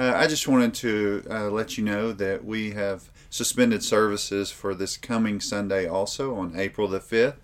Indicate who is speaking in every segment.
Speaker 1: Uh, I just wanted to uh, let you know that we have suspended services for this coming Sunday also on April the 5th.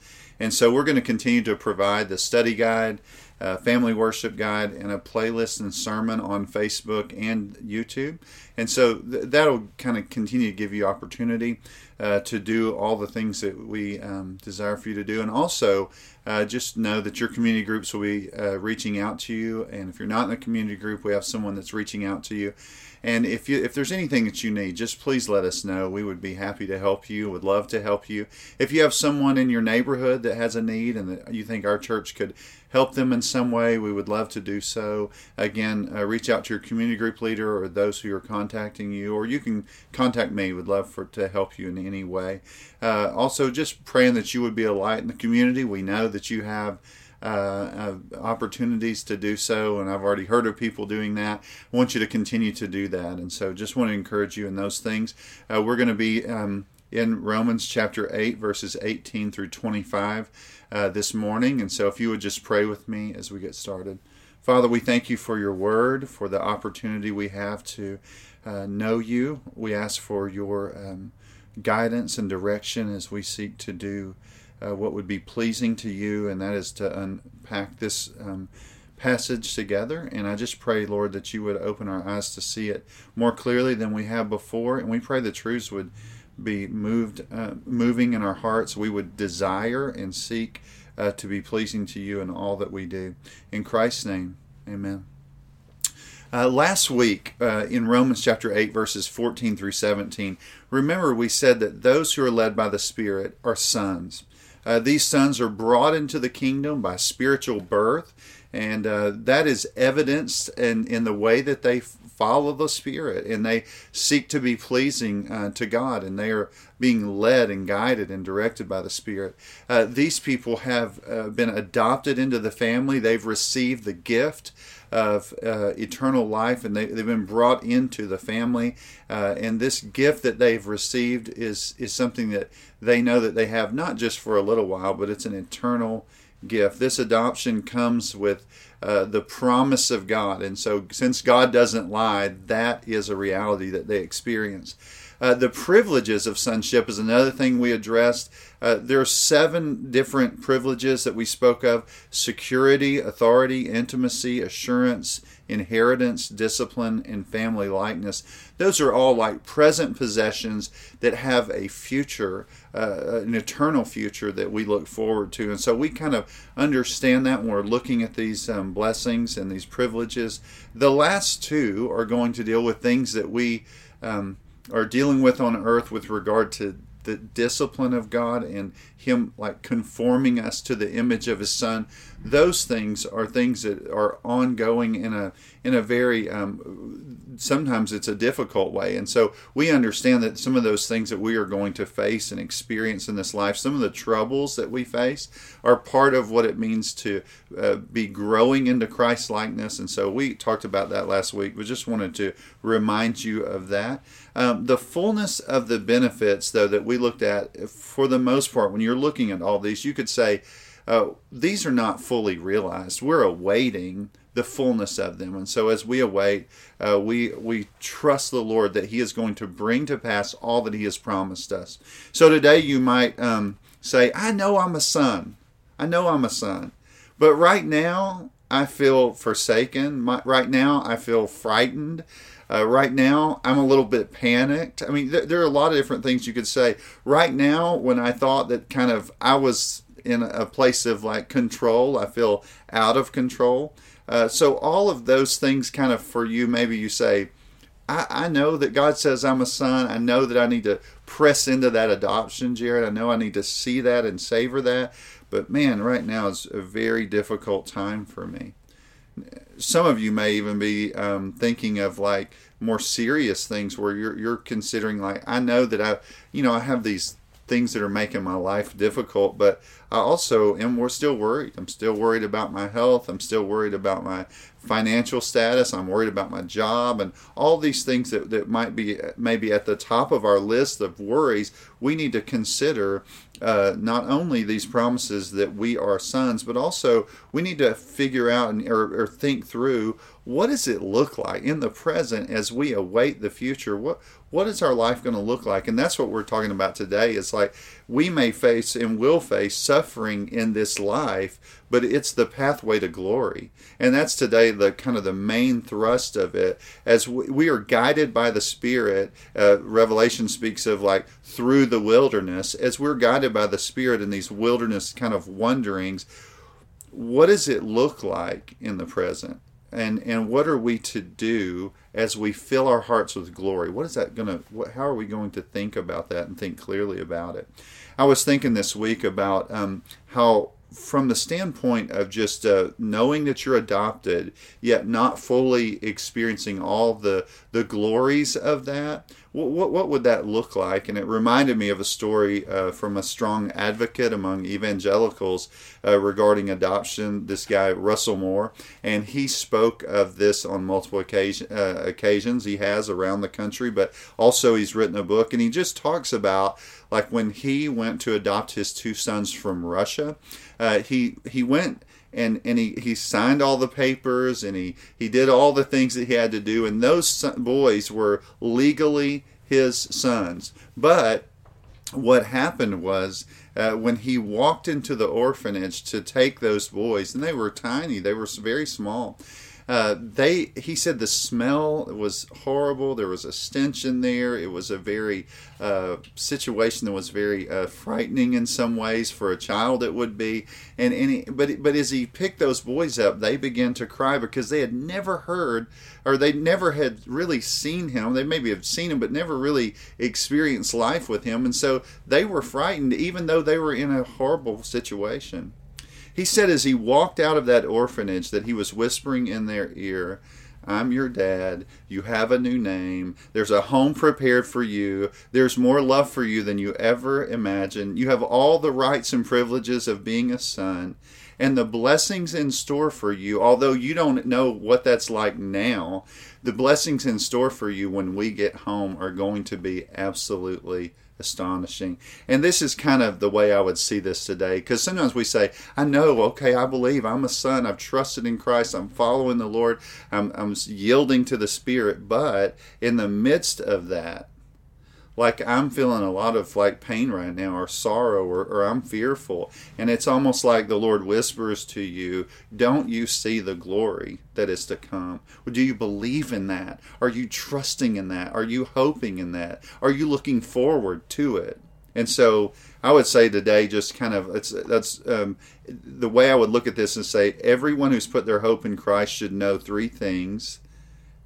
Speaker 1: And so we're going to continue to provide the study guide, uh, family worship guide, and a playlist and sermon on Facebook and YouTube. And so th- that'll kind of continue to give you opportunity uh, to do all the things that we um, desire for you to do. And also, uh, just know that your community groups will be uh, reaching out to you. And if you're not in a community group, we have someone that's reaching out to you. And if you if there's anything that you need, just please let us know. We would be happy to help you. Would love to help you. If you have someone in your neighborhood that has a need and that you think our church could help them in some way, we would love to do so. Again, uh, reach out to your community group leader or those who are contacting you, or you can contact me. Would love for to help you in any way. Uh, also, just praying that you would be a light in the community. We know that you have uh, opportunities to do so, and I've already heard of people doing that. I want you to continue to do that, and so just want to encourage you in those things. Uh, we're going to be um, in Romans chapter 8, verses 18 through 25 uh, this morning, and so if you would just pray with me as we get started. Father, we thank you for your word, for the opportunity we have to uh, know you. We ask for your um, guidance and direction as we seek to do uh, what would be pleasing to you, and that is to unpack this um, passage together. And I just pray, Lord, that you would open our eyes to see it more clearly than we have before. And we pray the truths would be moved, uh, moving in our hearts. We would desire and seek uh, to be pleasing to you in all that we do. In Christ's name, amen. Uh, last week uh, in Romans chapter 8, verses 14 through 17, remember we said that those who are led by the Spirit are sons. Uh, these sons are brought into the kingdom by spiritual birth, and uh, that is evidenced in, in the way that they follow the Spirit and they seek to be pleasing uh, to God, and they are being led and guided and directed by the Spirit. Uh, these people have uh, been adopted into the family, they've received the gift of uh, eternal life, and they, they've been brought into the family. Uh, and this gift that they've received is is something that they know that they have not just for a little while, but it's an eternal gift. This adoption comes with uh, the promise of God, and so since God doesn't lie, that is a reality that they experience. Uh, the privileges of sonship is another thing we addressed. Uh, there are seven different privileges that we spoke of security, authority, intimacy, assurance, inheritance, discipline, and family likeness. Those are all like present possessions that have a future, uh, an eternal future that we look forward to. And so we kind of understand that when we're looking at these um, blessings and these privileges. The last two are going to deal with things that we. Um, are dealing with on earth with regard to the discipline of God and Him like conforming us to the image of His Son. Those things are things that are ongoing in a in a very um, sometimes it's a difficult way, and so we understand that some of those things that we are going to face and experience in this life, some of the troubles that we face, are part of what it means to uh, be growing into Christ likeness. And so we talked about that last week. We just wanted to remind you of that. Um, the fullness of the benefits, though, that we looked at, for the most part, when you're looking at all these, you could say uh, these are not fully realized. We're awaiting the fullness of them, and so as we await, uh, we we trust the Lord that He is going to bring to pass all that He has promised us. So today, you might um, say, "I know I'm a son. I know I'm a son," but right now I feel forsaken. My, right now I feel frightened. Uh, right now, I'm a little bit panicked. I mean, th- there are a lot of different things you could say. Right now, when I thought that kind of I was in a place of like control, I feel out of control. Uh, so, all of those things kind of for you, maybe you say, I, I know that God says I'm a son. I know that I need to press into that adoption, Jared. I know I need to see that and savor that. But man, right now is a very difficult time for me some of you may even be um, thinking of like more serious things where you're you're considering like I know that I you know I have these things that are making my life difficult, but I also am we're still worried. I'm still worried about my health. I'm still worried about my financial status. I'm worried about my job and all these things that, that might be maybe at the top of our list of worries. We need to consider uh, not only these promises that we are sons, but also we need to figure out and, or, or think through what does it look like in the present as we await the future? What what is our life going to look like? And that's what we're talking about today. It's like we may face and will face suffering in this life, but it's the pathway to glory. And that's today the kind of the main thrust of it. As we, are guided by the Spirit, uh, Revelation speaks of like through the wilderness. As we're guided by the Spirit in these wilderness kind of wanderings, what does it look like in the present? And and what are we to do as we fill our hearts with glory? What is that going to how are we going to think about that and think clearly about it? I was thinking this week about um, how from the standpoint of just uh, knowing that you're adopted, yet not fully experiencing all the the glories of that, what, what, what would that look like? And it reminded me of a story uh, from a strong advocate among evangelicals uh, regarding adoption. This guy Russell Moore, and he spoke of this on multiple occasion, uh, occasions. He has around the country, but also he's written a book, and he just talks about like when he went to adopt his two sons from Russia uh, he he went and and he, he signed all the papers and he he did all the things that he had to do. And those son, boys were legally his sons. But what happened was uh, when he walked into the orphanage to take those boys and they were tiny they were very small uh, they he said the smell was horrible. There was a stench in there. It was a very uh, situation that was very uh, frightening in some ways for a child. It would be, and he, but but as he picked those boys up, they began to cry because they had never heard or they never had really seen him. They maybe have seen him, but never really experienced life with him, and so they were frightened, even though they were in a horrible situation. He said as he walked out of that orphanage that he was whispering in their ear, I'm your dad. You have a new name. There's a home prepared for you. There's more love for you than you ever imagined. You have all the rights and privileges of being a son and the blessings in store for you, although you don't know what that's like now, the blessings in store for you when we get home are going to be absolutely astonishing. And this is kind of the way I would see this today because sometimes we say, I know, okay, I believe I'm a son, I've trusted in Christ, I'm following the Lord, I'm, I'm yielding to the Spirit, but in the midst of that, like I'm feeling a lot of like pain right now or sorrow or, or, I'm fearful. And it's almost like the Lord whispers to you, Don't you see the glory that is to come? Do you believe in that? Are you trusting in that? Are you hoping in that? Are you looking forward to it? And so I would say today, just kind of, that's um, the way I would look at this and say, everyone who's put their hope in Christ should know three things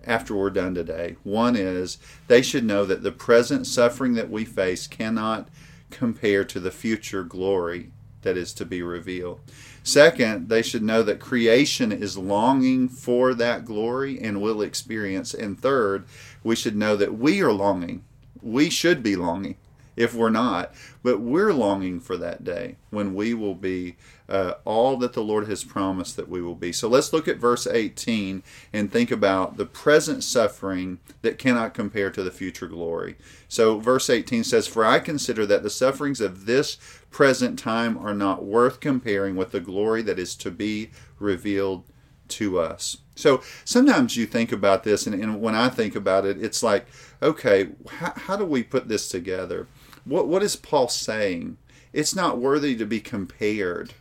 Speaker 1: after we're done today. One is they should know that the present suffering that we face cannot compare to the future glory that is to be revealed. Second, they should know that creation is longing for that glory and will experience. And third, we should know that we are longing. We should be longing if we're not. But we're longing for that day when we will be uh, all that the Lord has promised that we will be. So let's look at verse 18 and think about the present suffering that cannot compare to the future glory. So, verse 18 says, For I consider that the sufferings of this present time are not worth comparing with the glory that is to be revealed to us. So sometimes you think about this, and, and when I think about it, it's like, okay, how, how do we put this together? What what is Paul saying? It's not worthy to be compared.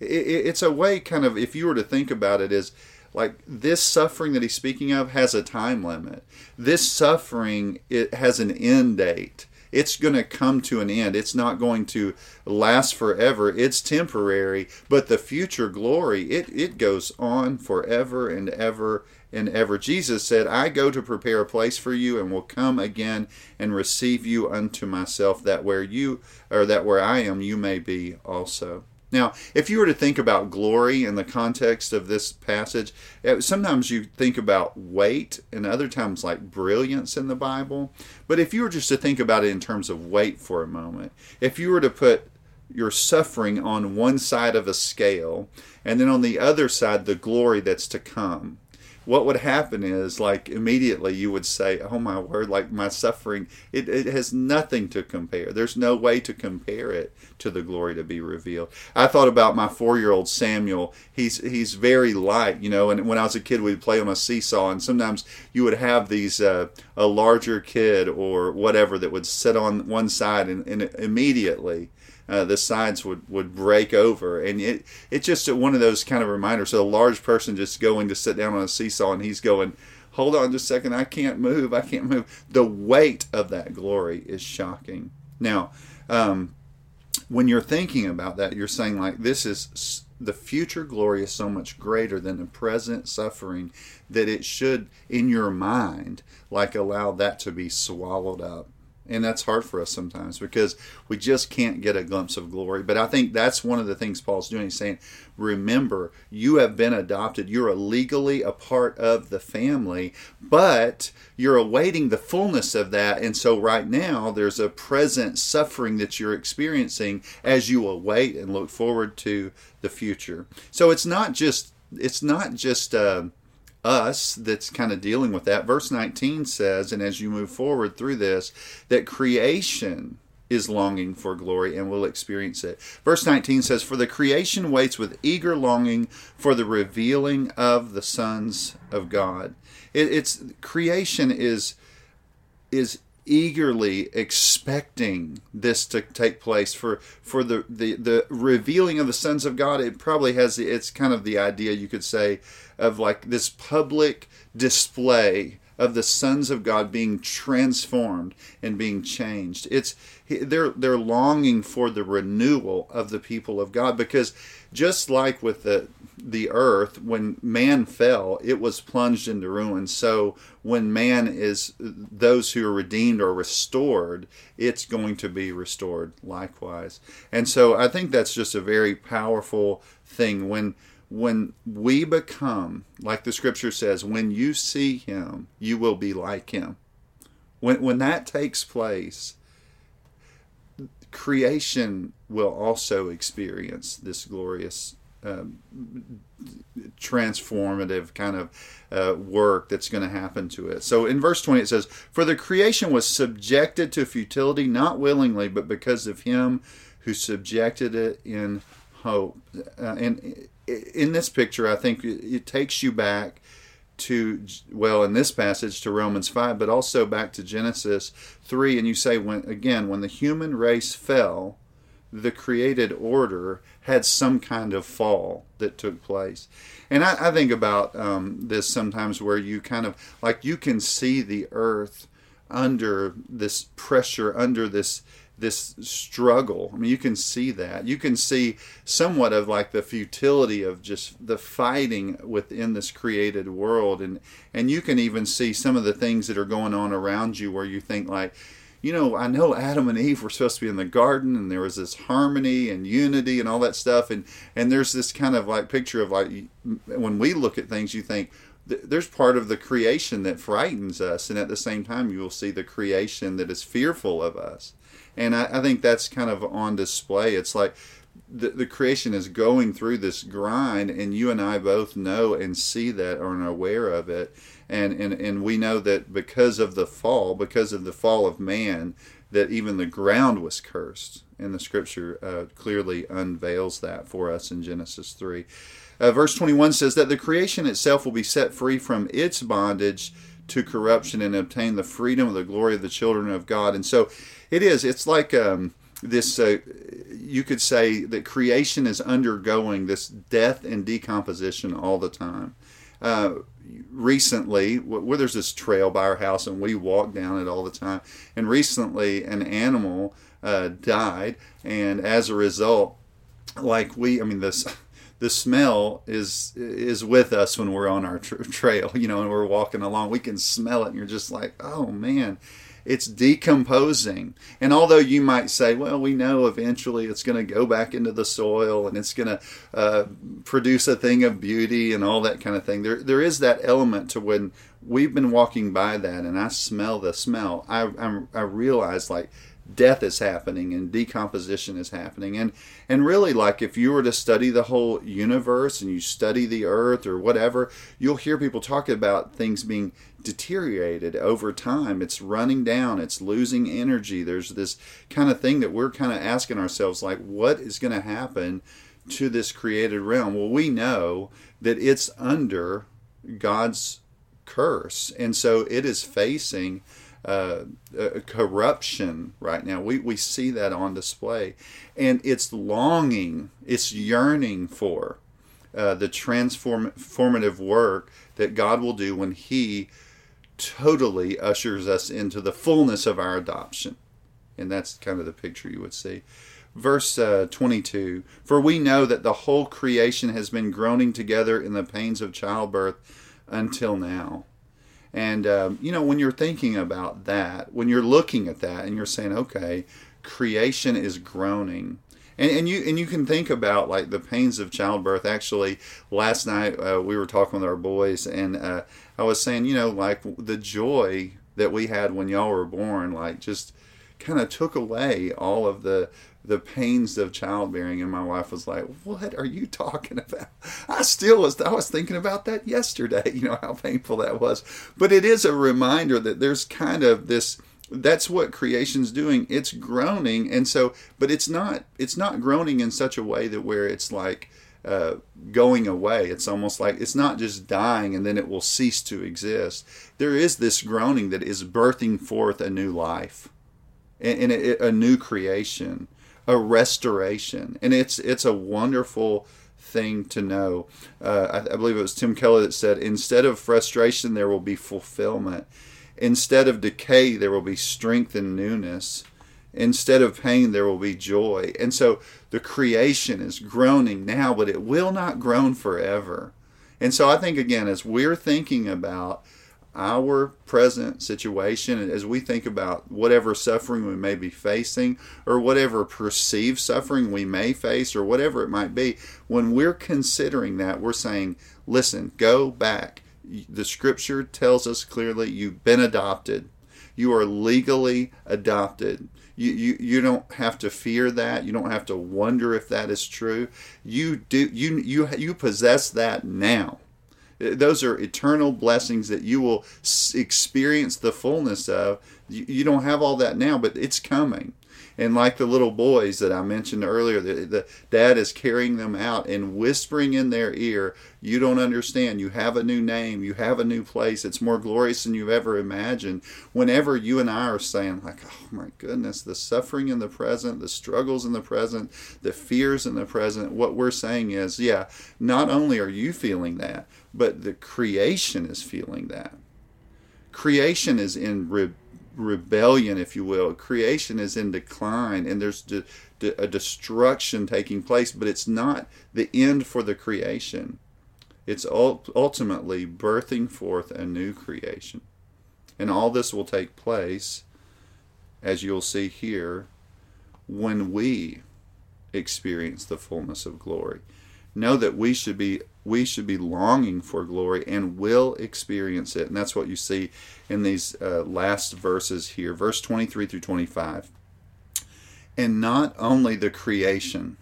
Speaker 1: It, it, it's a way, kind of, if you were to think about it, is like this suffering that he's speaking of has a time limit. This suffering it has an end date. It's going to come to an end. It's not going to last forever. It's temporary, but the future glory, it, it goes on forever and ever and ever. Jesus said, I go to prepare a place for you and will come again and receive you unto myself, that where you or that where I am, you may be also. Now, if you were to think about glory in the context of this passage, eh, sometimes you think about weight and other times like brilliance in the Bible. But if you were just to think about it in terms of weight for a moment, if you were to put your suffering on one side of a scale and then on the other side the glory that's to come, what would happen is like immediately you would say oh my word like my suffering it, it has nothing to compare. There's no way to compare it to the glory to be revealed. I thought about my four-year-old samuel. He's he's very light you know and when i was a kid we'd play on a seesaw and sometimes you would have these uh, a larger kid or whatever that would sit on one side and, and immediately uh, the sides would, would break over. And it it's just one of those kind of reminders. So a large person just going to sit down on a seesaw and he's going, hold on just a second, I can't move, I can't move. The weight of that glory is shocking. Now, um, when you're thinking about that, you're saying like this is the future glory is so much greater than the present suffering that it should in your mind like allow that to be swallowed up and that's hard for us sometimes because we just can't get a glimpse of glory. But I think that's one of the things Paul's doing. He's saying, remember, you have been adopted. You're legally a part of the family, but you're awaiting the fullness of that. And so right now, there's a present suffering that you're experiencing as you await and look forward to the future. So it's not just, it's not just, uh, us that's kind of dealing with that. Verse 19 says, and as you move forward through this, that creation is longing for glory and will experience it. Verse 19 says, For the creation waits with eager longing for the revealing of the sons of God. It, it's creation is is eagerly expecting this to take place for for the, the the revealing of the sons of God it probably has it's kind of the idea you could say of like this public display of the sons of God being transformed and being changed. It's they're they're longing for the renewal of the people of God because just like with the the earth when man fell it was plunged into ruin. So when man is those who are redeemed or restored it's going to be restored likewise. And so i think that's just a very powerful thing. When when we become like the scripture says when you see him you will be like him when when that takes place creation will also experience this glorious um, transformative kind of uh, work that's going to happen to it. So in verse 20 it says, For the creation was subjected to futility, not willingly, but because of him who subjected it in hope. Uh, and in this picture, I think it takes you back to well in this passage to Romans 5 but also back to Genesis 3 and you say when again when the human race fell the created order had some kind of fall that took place. And I, I think about um, this sometimes where you kind of like you can see the earth under this pressure, under this this struggle. I mean, you can see that. You can see somewhat of like the futility of just the fighting within this created world, and and you can even see some of the things that are going on around you where you think like you know, I know Adam and Eve were supposed to be in the garden and there was this harmony and unity and all that stuff. And, and there's this kind of like picture of like, when we look at things, you think, there's part of the creation that frightens us, and at the same time, you will see the creation that is fearful of us. And I, I think that's kind of on display. It's like the, the creation is going through this grind, and you and I both know and see that or are aware of it. And, and and we know that because of the fall because of the fall of man that even the ground was cursed. And the scripture uh, clearly unveils that for us in genesis 3 uh, verse 21 says that the creation itself will be set free from its bondage to corruption and obtain the freedom of the glory of the children of god and so it is it's like um, this uh, you could say that creation is undergoing this death and decomposition all the time uh, recently, where there's this trail by our house, and we walk down it all the time. And recently, an animal uh, died, and as a result, like we, I mean, this the smell is is with us when we're on our tra- trail, you know, and we're walking along. We can smell it, and you're just like, oh man, it's decomposing. And although you might say, well, we know eventually it's going to go back into the soil and it's going to uh, produce a thing of beauty and all that kind of thing, there, there is that element to when we've been walking by that and I smell the smell, I, I, I realize like, death is happening and decomposition is happening. And and really like if you were to study the whole universe and you study the earth or whatever you'll hear people talk about things being deteriorated over time. It's running down. It's losing energy. There's this kind of thing that we're kind of asking ourselves like what is going to happen to this created realm? Well we know that it's under god's curse. And so it is facing uh, uh, corruption right now. We, we see that on display. And it's longing, it's yearning for uh, the transformative work that God will do when He totally ushers us into the fullness of our adoption. And that's kind of the picture you would see. Verse uh, 22 For we know that the whole creation has been groaning together in the pains of childbirth until now. And, um, you know, when you're thinking about that, when you're looking at that and you're saying, okay, creation is groaning. And, and you and you can think about like the pains of childbirth. Actually, last night uh, we were talking with our boys, and uh, I was saying, you know, like the joy that we had when y'all were born, like just kind of took away all of the the pains of childbearing and my wife was like what are you talking about? I still was i was thinking about that yesterday you know how painful that was. But it is a reminder that there's kind of this that's what creation's doing. It's groaning and so but it's not it's not groaning in such a way that where it's like uh, going away. It's almost like it's not just dying and then it will cease to exist. There is this groaning that is birthing forth a new life and, and a, a new creation a restoration, and it's it's a wonderful thing to know. Uh, I, I, believe it was Tim Keller that said, "Instead of frustration, there will be fulfillment. Instead of decay, there will be strength and newness. Instead of pain, there will be joy." And so the creation is groaning now, but it will not groan forever. And so I think again, as we're thinking about our present situation as we think about whatever suffering we may be facing or whatever perceived suffering we may face or whatever it might be, when we're considering that, we're saying, listen, go back. The scripture tells us clearly you've been adopted. You are legally adopted. You, you, you don't have to fear that. You don't have to wonder if that is true. You do you you you possess that now Uh, those are eternal blessings that you will experience the fullness of. You don't have all that now, but it's coming. And like the little boys that I mentioned earlier, the, the, dad is carrying them out and whispering in their ear, You don't understand. You have a new name. You have a new place. It's more glorious than you've ever imagined. Whenever you and I are saying, like, Oh my goodness, the suffering in the present, the struggles in the present, the fears in the present, what we're saying is, Yeah, not only are you feeling that, but the creation is feeling that. Creation is in re- rebellion, if you will. Creation is in decline, and there's de- de- a destruction taking place, but it's not the end for the creation. It's ultimately birthing forth a new creation. And all this will take place, as you'll see here, when we experience the fullness of glory. Know that we should be we should be longing for glory and will experience it. And that's what you see in these uh, last verses here, verse 23 through 25. And not only the creation,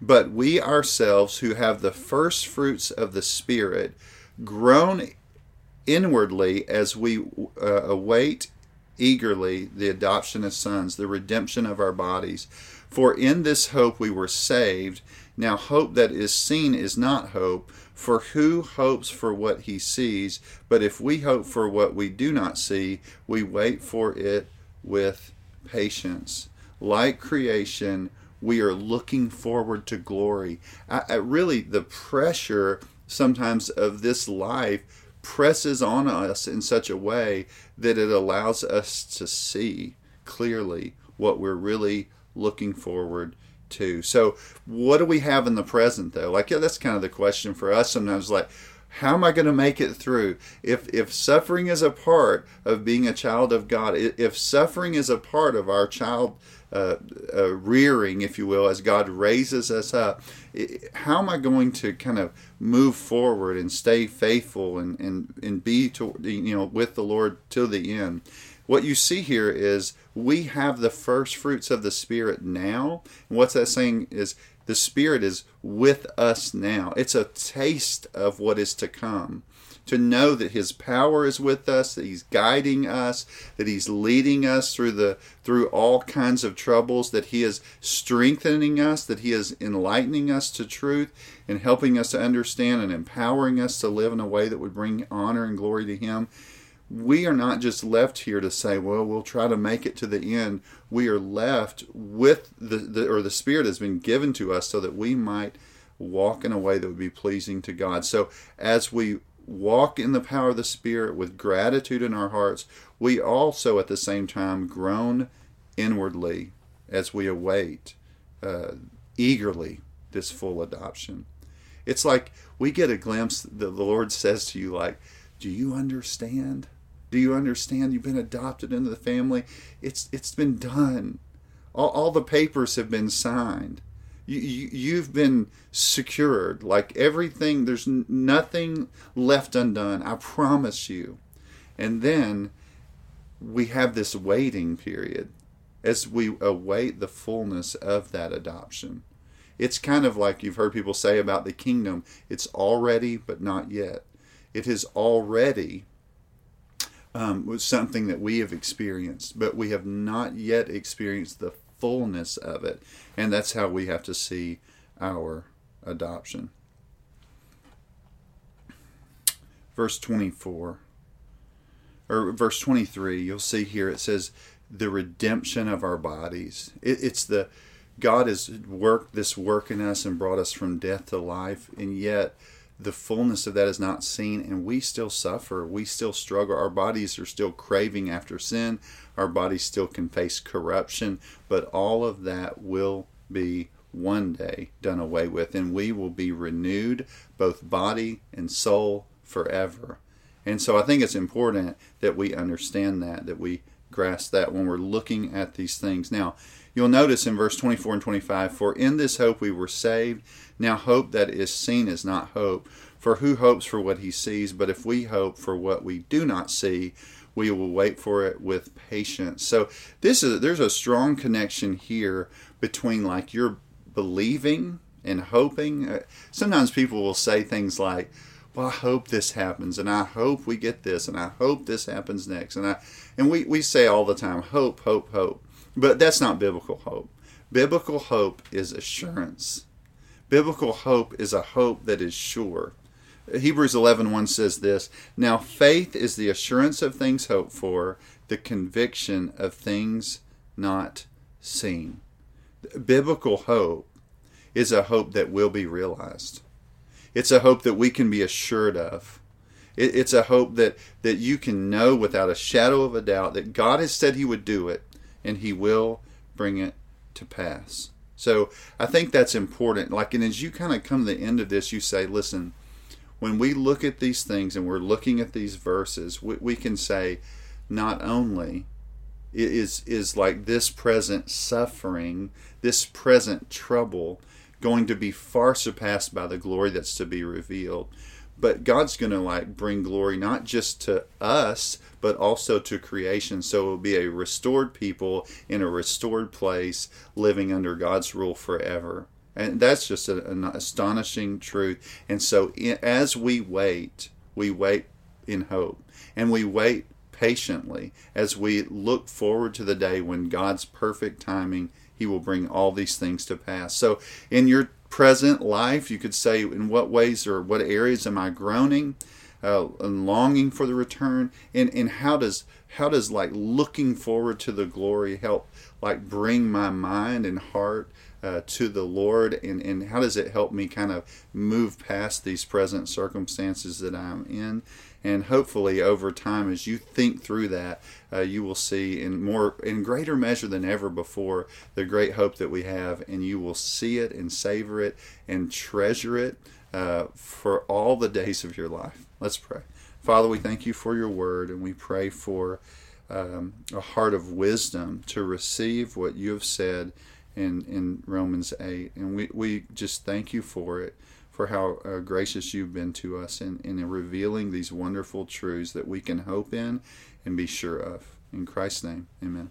Speaker 1: but we ourselves who have the first fruits of the Spirit groan inwardly as we uh, await eagerly the adoption as sons, the redemption of our bodies. For in this hope we were saved. Now, hope that is seen is not hope, for who hopes for what he sees? But if we hope for what we do not see, we wait for it with patience. Like creation, we are looking forward to glory. I, I really, the pressure sometimes of this life presses on us in such a way that it allows us to see clearly what we're really looking forward to. So, what do we have in the present though? Like, yeah, that's kind of the question for us sometimes. Like, how am I going to make it through? If if suffering is a part of being a child of God, if suffering is a part of our child uh, uh, rearing, if you will, as God raises us up, how am I going to kind of move forward and stay faithful and and and be to, you know with the Lord till the end? What you see here is we have the first fruits of the Spirit now. And what's that saying is the Spirit is with us now. It's a taste of what is to come. To know that His power is with us, that He's guiding us, that He's leading us through the through all kinds of troubles, that He is strengthening us, that He is enlightening us to truth and helping us to understand and empowering us to live in a way that would bring honor and glory to Him we are not just left here to say, well, we'll try to make it to the end. We are left with the, the or the Spirit has been given to us so that we might walk in a way that would be pleasing to God. So as we walk in the power of the Spirit with gratitude in our hearts, we also at the same time groan inwardly as we await uh, eagerly this full adoption. It's like we get a glimpse, that the Lord says to you, like, do you understand? Do you understand? You've been adopted into the family. It's it's been done. All, all the papers have been signed. You, you you've been secured. Like everything, there's nothing left undone. I promise you. And then we have this waiting period as we await the fullness of that adoption. It's kind of like you've heard people say about the kingdom it's already, but not yet. It is already um, was something that we have experienced, but we have not yet experienced the fullness of it. And that's how we have to see our adoption. Verse 24, or verse 23, you'll see here it says, the redemption of our bodies. It, it's the God has worked this work in us and brought us from death to life, and yet the fullness of that is not seen and we still suffer. We still struggle. Our bodies are still craving after sin. Our bodies still can face corruption. But all of that will be one day done away with and we will be renewed both body and soul forever. And so i think it's important that we understand that that we grasp that when we're looking at these things. Now you'll notice in verse 24 and 25 for in this hope we were saved now, hope that is seen is not hope, for who hopes for what he sees? But if we hope for what we do not see, we will wait for it with patience. So this is there's a strong connection here between like your believing and hoping. Uh, sometimes people will say things like, "Well, I hope this happens, and I hope we get this, and I hope this happens next," and I and we we say all the time, "Hope, hope, hope," but that's not biblical hope. Biblical hope is assurance. Biblical hope is a hope that is sure. Hebrews 11:1 says this, "Now faith is the assurance of things hoped for, the conviction of things not seen." Biblical hope is a hope that will be realized. It's a hope that we can be assured of. It's a hope that, that you can know without a shadow of a doubt that God has said He would do it and He will bring it to pass. So I think that's important. Like, and as you kind of come to the end of this, you say, listen, when we look at these things and we're looking at these verses, we, we can say, not only is is like this present suffering, this present trouble, going to be far surpassed by the glory that's to be revealed. But God's going to like bring glory not just to us but also to creation. So it will be a restored people in a restored place living under God's rule forever. And that's just an astonishing truth. And so as we wait we wait in hope. And we wait patiently as we look forward to the day when God's perfect timing he will bring all these things to pass so in your present life. You could say, in what ways or what areas am I groaning uh, and longing for the return? And, and how does how does like looking forward to the glory help like bring my mind and heart uh, to the Lord? And, and how does it help me kind of move past these present circumstances that I'm in? And hopefully over time as you think through that uh, you will see in more in greater measure than ever before the great hope that we have. And you will see it and savor it and treasure it uh, for all the days of your life. Let's pray. Father we thank you for your word and we pray for um, a heart of wisdom to receive what you have said in, in romans 8 and we, we just thank you for it for how uh, gracious you've been to us in, in revealing these wonderful truths that we can hope in and be sure of. In Christ's name, amen.